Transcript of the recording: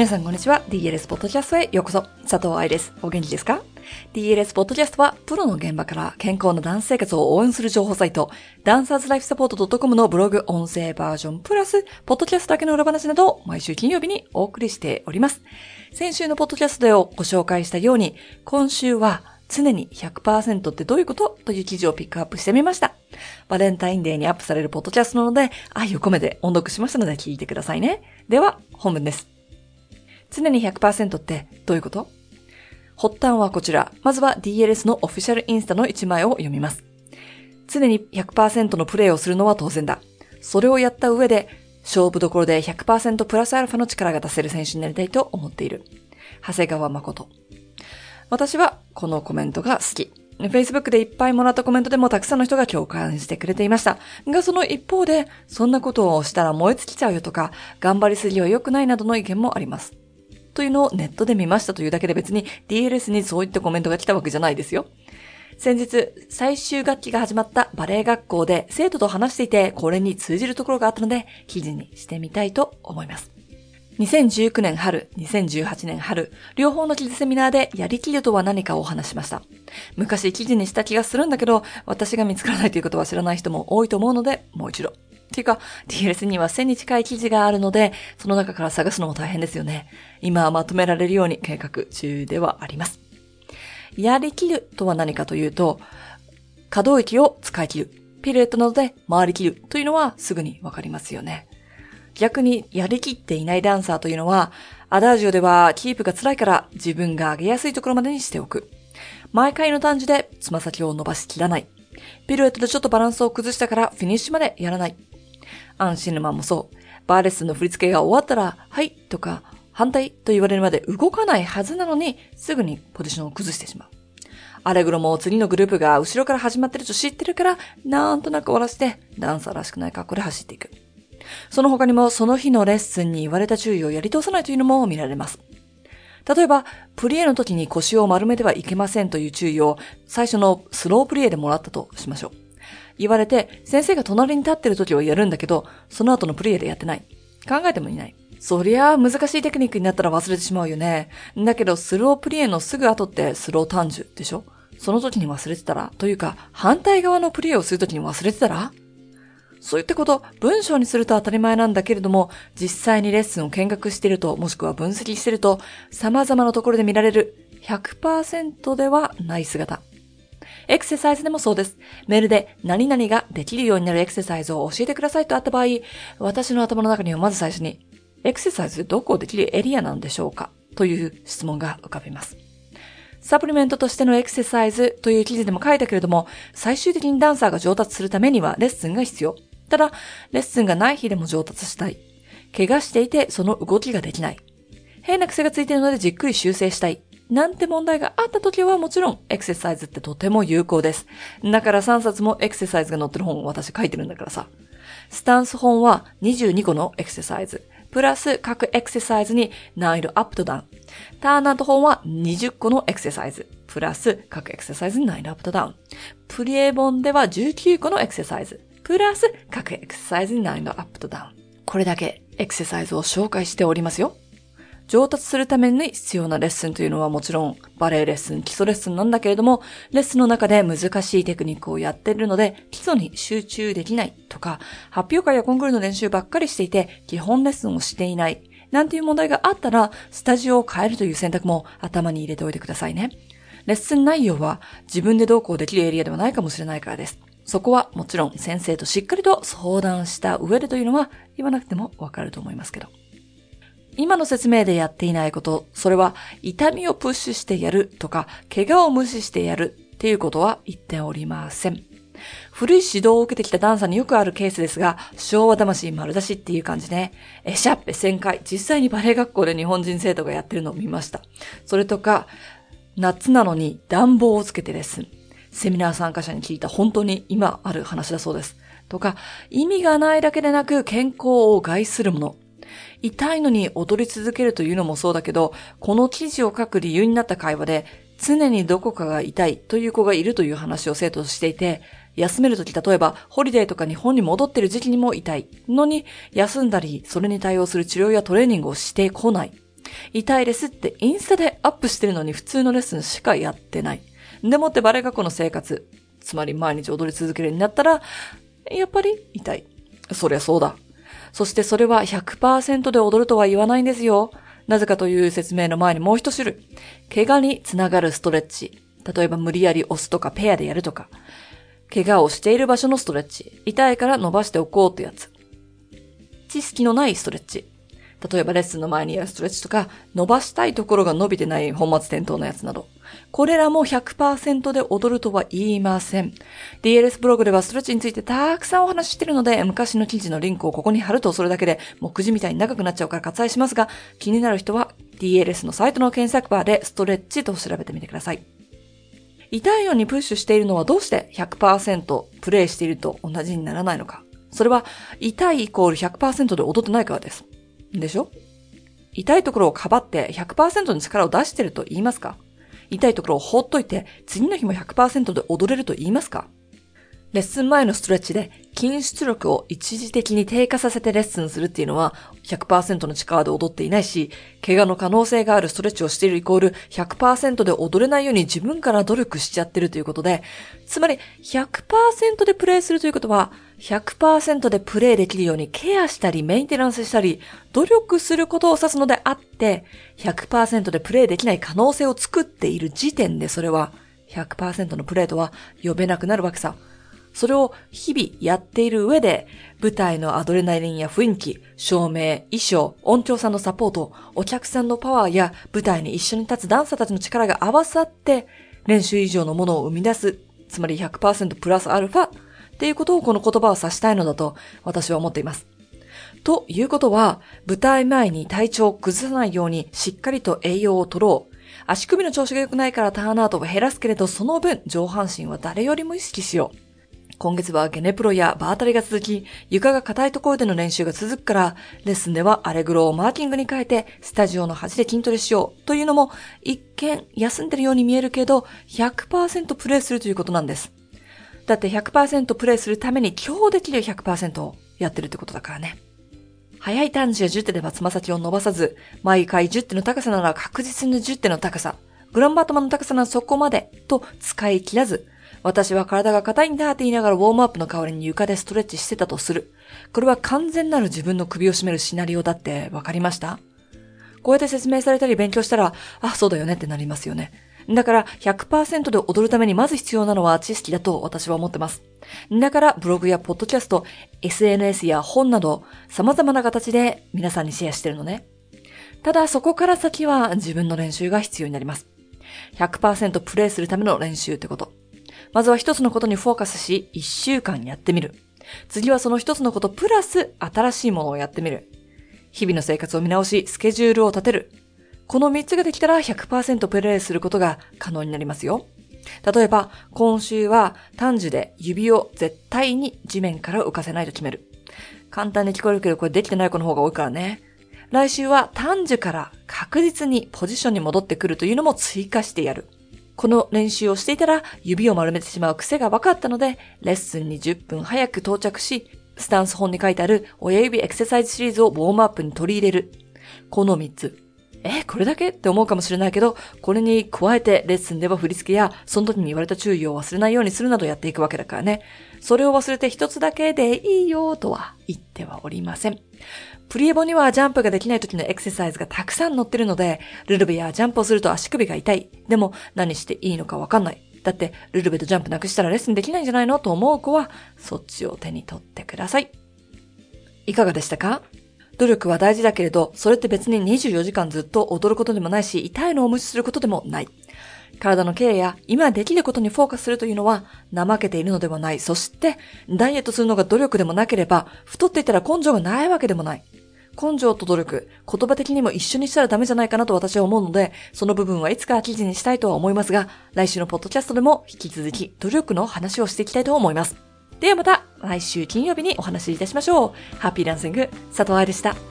皆さんこんにちは。DLS ポッドキャストへようこそ。佐藤愛です。お元気ですか ?DLS ポッドキャストは、プロの現場から健康なダンス生活を応援する情報サイト、ダンサーズライフサポート .com のブログ音声バージョンプラス、ポッドキャストだけの裏話などを毎週金曜日にお送りしております。先週のポッドキャストでご紹介したように、今週は常に100%ってどういうこと？という記事をピックアップしてみました。バレンタインデーにアップされるポッドキャストなので、愛を込めて音読しましたので聞いてくださいね。では、本文です。常に100%ってどういうこと？発端はこちら。まずは DLS のオフィシャルインスタの1枚を読みます。常に100%のプレイをするのは当然だ。それをやった上で、勝負どころで100%プラスアルファの力が出せる選手になりたいと思っている。長谷川誠。私はこのコメントが好き。Facebook でいっぱいもらったコメントでもたくさんの人が共感してくれていました。が、その一方で、そんなことをしたら燃え尽きちゃうよとか、頑張りすぎは良くないなどの意見もあります。というのをネットで見ましたというだけで別に DLS にそういったコメントが来たわけじゃないですよ。先日、最終学期が始まったバレエ学校で生徒と話していて、これに通じるところがあったので、記事にしてみたいと思います。2019年春、2018年春、両方の記事セミナーでやりきるとは何かをお話しました。昔記事にした気がするんだけど、私が見つからないということは知らない人も多いと思うので、もう一度。ていうか、TLS には1000に近い記事があるので、その中から探すのも大変ですよね。今はまとめられるように計画中ではあります。やりきるとは何かというと、可動域を使い切る。ピルエットなどで回りきるというのはすぐにわかりますよね。逆にやりきっていないダンサーというのは、アダージオではキープが辛いから自分が上げやすいところまでにしておく。毎回の短時でつま先を伸ばしきらない。ピルエットでちょっとバランスを崩したからフィニッシュまでやらない。アンシヌマンもそう。バーレッスンの振り付けが終わったら、はいとか、反対と言われるまで動かないはずなのに、すぐにポジションを崩してしまう。アレグロも次のグループが後ろから始まってると知ってるから、なんとなく終わらせて、ダンサーらしくない格好で走っていく。その他にもその日のレッスンに言われた注意をやり通さないというのも見られます。例えば、プリエの時に腰を丸めてはいけませんという注意を最初のスロープリエでもらったとしましょう。言われて、先生が隣に立ってる時はやるんだけど、その後のプリエでやってない。考えてもいない。そりゃあ難しいテクニックになったら忘れてしまうよね。だけど、スロープリエのすぐ後ってスロー単樹でしょその時に忘れてたらというか、反対側のプリエをする時に忘れてたら？そういったこと、文章にすると当たり前なんだけれども、実際にレッスンを見学していると、もしくは分析していると、様々なところで見られる100%ではない姿。エクササイズでもそうです。メールで何々ができるようになるエクササイズを教えてくださいとあった場合、私の頭の中にはまず最初に、エクササイズどこできるエリアなんでしょうかという質問が浮かびます。サプリメントとしてのエクササイズという記事でも書いたけれども、最終的にダンサーが上達するためにはレッスンが必要。ただ、レッスンがない日でも上達したい。怪我していてその動きができない。変な癖がついているのでじっくり修正したい。なんて問題があった時はもちろんエクササイズってとても有効です。だから3冊もエクササイズが載ってる本を私書いてるんだからさ。スタンス本は22個のエクササイズ。プラス各エクササイズに難易度アップとダウン。ターンアウト本は20個のエクササイズ。プラス各エクササイズに難易度アップとダウン。プリエ本では19個のエクササイズ。プラス各エクササイズに難易度アップとダウン。これだけエクササイズを紹介しておりますよ。上達するために必要なレッスンというのはもちろんバレエレッスン、基礎レッスンなんだけれども、レッスンの中で難しいテクニックをやっているので、基礎に集中できないとか、発表会やコンクールの練習ばっかりしていて、基本レッスンをしていない、なんていう問題があったら、スタジオを変えるという選択も頭に入れておいてくださいね。レッスン内容は自分でどうこうできるエリアではないかもしれないからです。そこはもちろん先生としっかりと相談した上でというのは言わなくてもわかると思いますけど。今の説明でやっていないこと、それは痛みをプッシュしてやるとか、怪我を無視してやるっていうことは言っておりません。古い指導を受けてきたダンサーによくあるケースですが、昭和魂丸出しっていう感じね。エシャッペ1000回、実際にバレエ学校で日本人生徒がやってるのを見ました。それとか、夏なのに暖房をつけてレッスン。セミナー参加者に聞いた本当に今ある話だそうです。とか、意味がないだけでなく健康を害するもの。痛いのに踊り続けるというのもそうだけど、この記事を書く理由になった会話で、常にどこかが痛いという子がいるという話を生徒としていて、休めるとき、例えば、ホリデーとか日本に戻ってる時期にも痛いのに、休んだり、それに対応する治療やトレーニングをしてこない。痛いですってインスタでアップしてるのに普通のレッスンしかやってない。でもってバレ学校の生活、つまり毎日踊り続けるようになったら、やっぱり痛い。そりゃそうだ。そしてそれは100%で踊るとは言わないんですよ。なぜかという説明の前にもう一種類。怪我につながるストレッチ。例えば無理やり押すとかペアでやるとか。怪我をしている場所のストレッチ。痛いから伸ばしておこうってやつ。知識のないストレッチ。例えばレッスンの前にやるストレッチとか、伸ばしたいところが伸びてない本末転倒のやつなど。これらも100%で踊るとは言いません。DLS ブログではストレッチについてたくさんお話ししてるので、昔の記事のリンクをここに貼るとそれだけで、目次みたいに長くなっちゃうから割愛しますが、気になる人は DLS のサイトの検索バーでストレッチと調べてみてください。痛いようにプッシュしているのはどうして100%プレイしていると同じにならないのか。それは痛いイコール100%で踊ってないからです。でしょ？痛いところをかばって100%の力を出してると言いますか？痛いところを放っといて次の日も100%で踊れると言いますか？レッスン前のストレッチで筋出力を一時的に低下させてレッスンするっていうのは100%の力で踊っていないし、怪我の可能性があるストレッチをしているイコール100%で踊れないように自分から努力しちゃってるということで、つまり100%でプレイするということは100%でプレイできるようにケアしたりメンテナンスしたり努力することを指すのであって、100%でプレイできない可能性を作っている時点でそれは100%のプレイとは呼べなくなるわけさ。それを日々やっている上で、舞台のアドレナリンや雰囲気、照明、衣装、音響さんのサポート、お客さんのパワーや舞台に一緒に立つダンサーたちの力が合わさって、練習以上のものを生み出す、つまり100%プラスアルファっていうことをこの言葉を指したいのだと私は思っています。ということは、舞台前に体調を崩さないようにしっかりと栄養を取ろう。足首の調子が良くないからターンアウトを減らすけれど、その分上半身は誰よりも意識しよう。今月はゲネプロやバータリが続き、床が硬いところでの練習が続くから、レッスンではアレグロをマーキングに変えて、スタジオの端で筋トレしようというのも、一見休んでるように見えるけど、100%プレイするということなんです。だって100%プレイするために今日できる100%をやってるってことだからね。早い短時や10手ではつま先を伸ばさず、毎回10手の高さなら確実に10手の高さ、グランバートマンの高さならそこまでと使い切らず、私は体が硬いんだって言いながらウォームアップの代わりに床でストレッチしてたとする。これは完全なる自分の首を絞めるシナリオだって分かりました？こうやって説明されたり勉強したら、あ、そうだよねってなりますよね。だから100%で踊るためにまず必要なのは知識だと私は思ってます。だからブログやポッドキャスト、SNS や本など様々な形で皆さんにシェアしてるのね。ただそこから先は自分の練習が必要になります。100%プレイするための練習ってこと。まずは一つのことにフォーカスし、一週間やってみる。次はその一つのことプラス新しいものをやってみる。日々の生活を見直し、スケジュールを立てる。この三つができたら100%プレイすることが可能になりますよ。例えば、今週は単樹で指を絶対に地面から浮かせないと決める。簡単に聞こえるけど、これできてない子の方が多いからね。来週は単樹から確実にポジションに戻ってくるというのも追加してやる。この練習をしていたら指を丸めてしまう癖が分かったので、レッスンに10分早く到着し、スタンス本に書いてある親指エクササイズシリーズをウォームアップに取り入れる。この3つ。え、これだけ？って思うかもしれないけど、これに加えてレッスンでは振り付けや、その時に言われた注意を忘れないようにするなどやっていくわけだからね。それを忘れて一つだけでいいよとは言ってはおりません。プリエボにはジャンプができない時のエクササイズがたくさん載ってるので、ルルベやジャンプをすると足首が痛い。でも何していいのかわかんない。だって、ルルベとジャンプなくしたらレッスンできないんじゃないの？と思う子は、そっちを手に取ってください。いかがでしたか？努力は大事だけれど、それって別に24時間ずっと踊ることでもないし、痛いのを無視することでもない。体のケアや今できることにフォーカスするというのは怠けているのではない。そして、ダイエットするのが努力でもなければ、太っていたら根性がないわけでもない。根性と努力、言葉的にも一緒にしたらダメじゃないかなと私は思うので、その部分はいつか記事にしたいとは思いますが、来週のポッドキャストでも引き続き努力の話をしていきたいと思います。ではまた来週金曜日にお話しいたしましょう。ハッピーランシング、佐藤愛でした。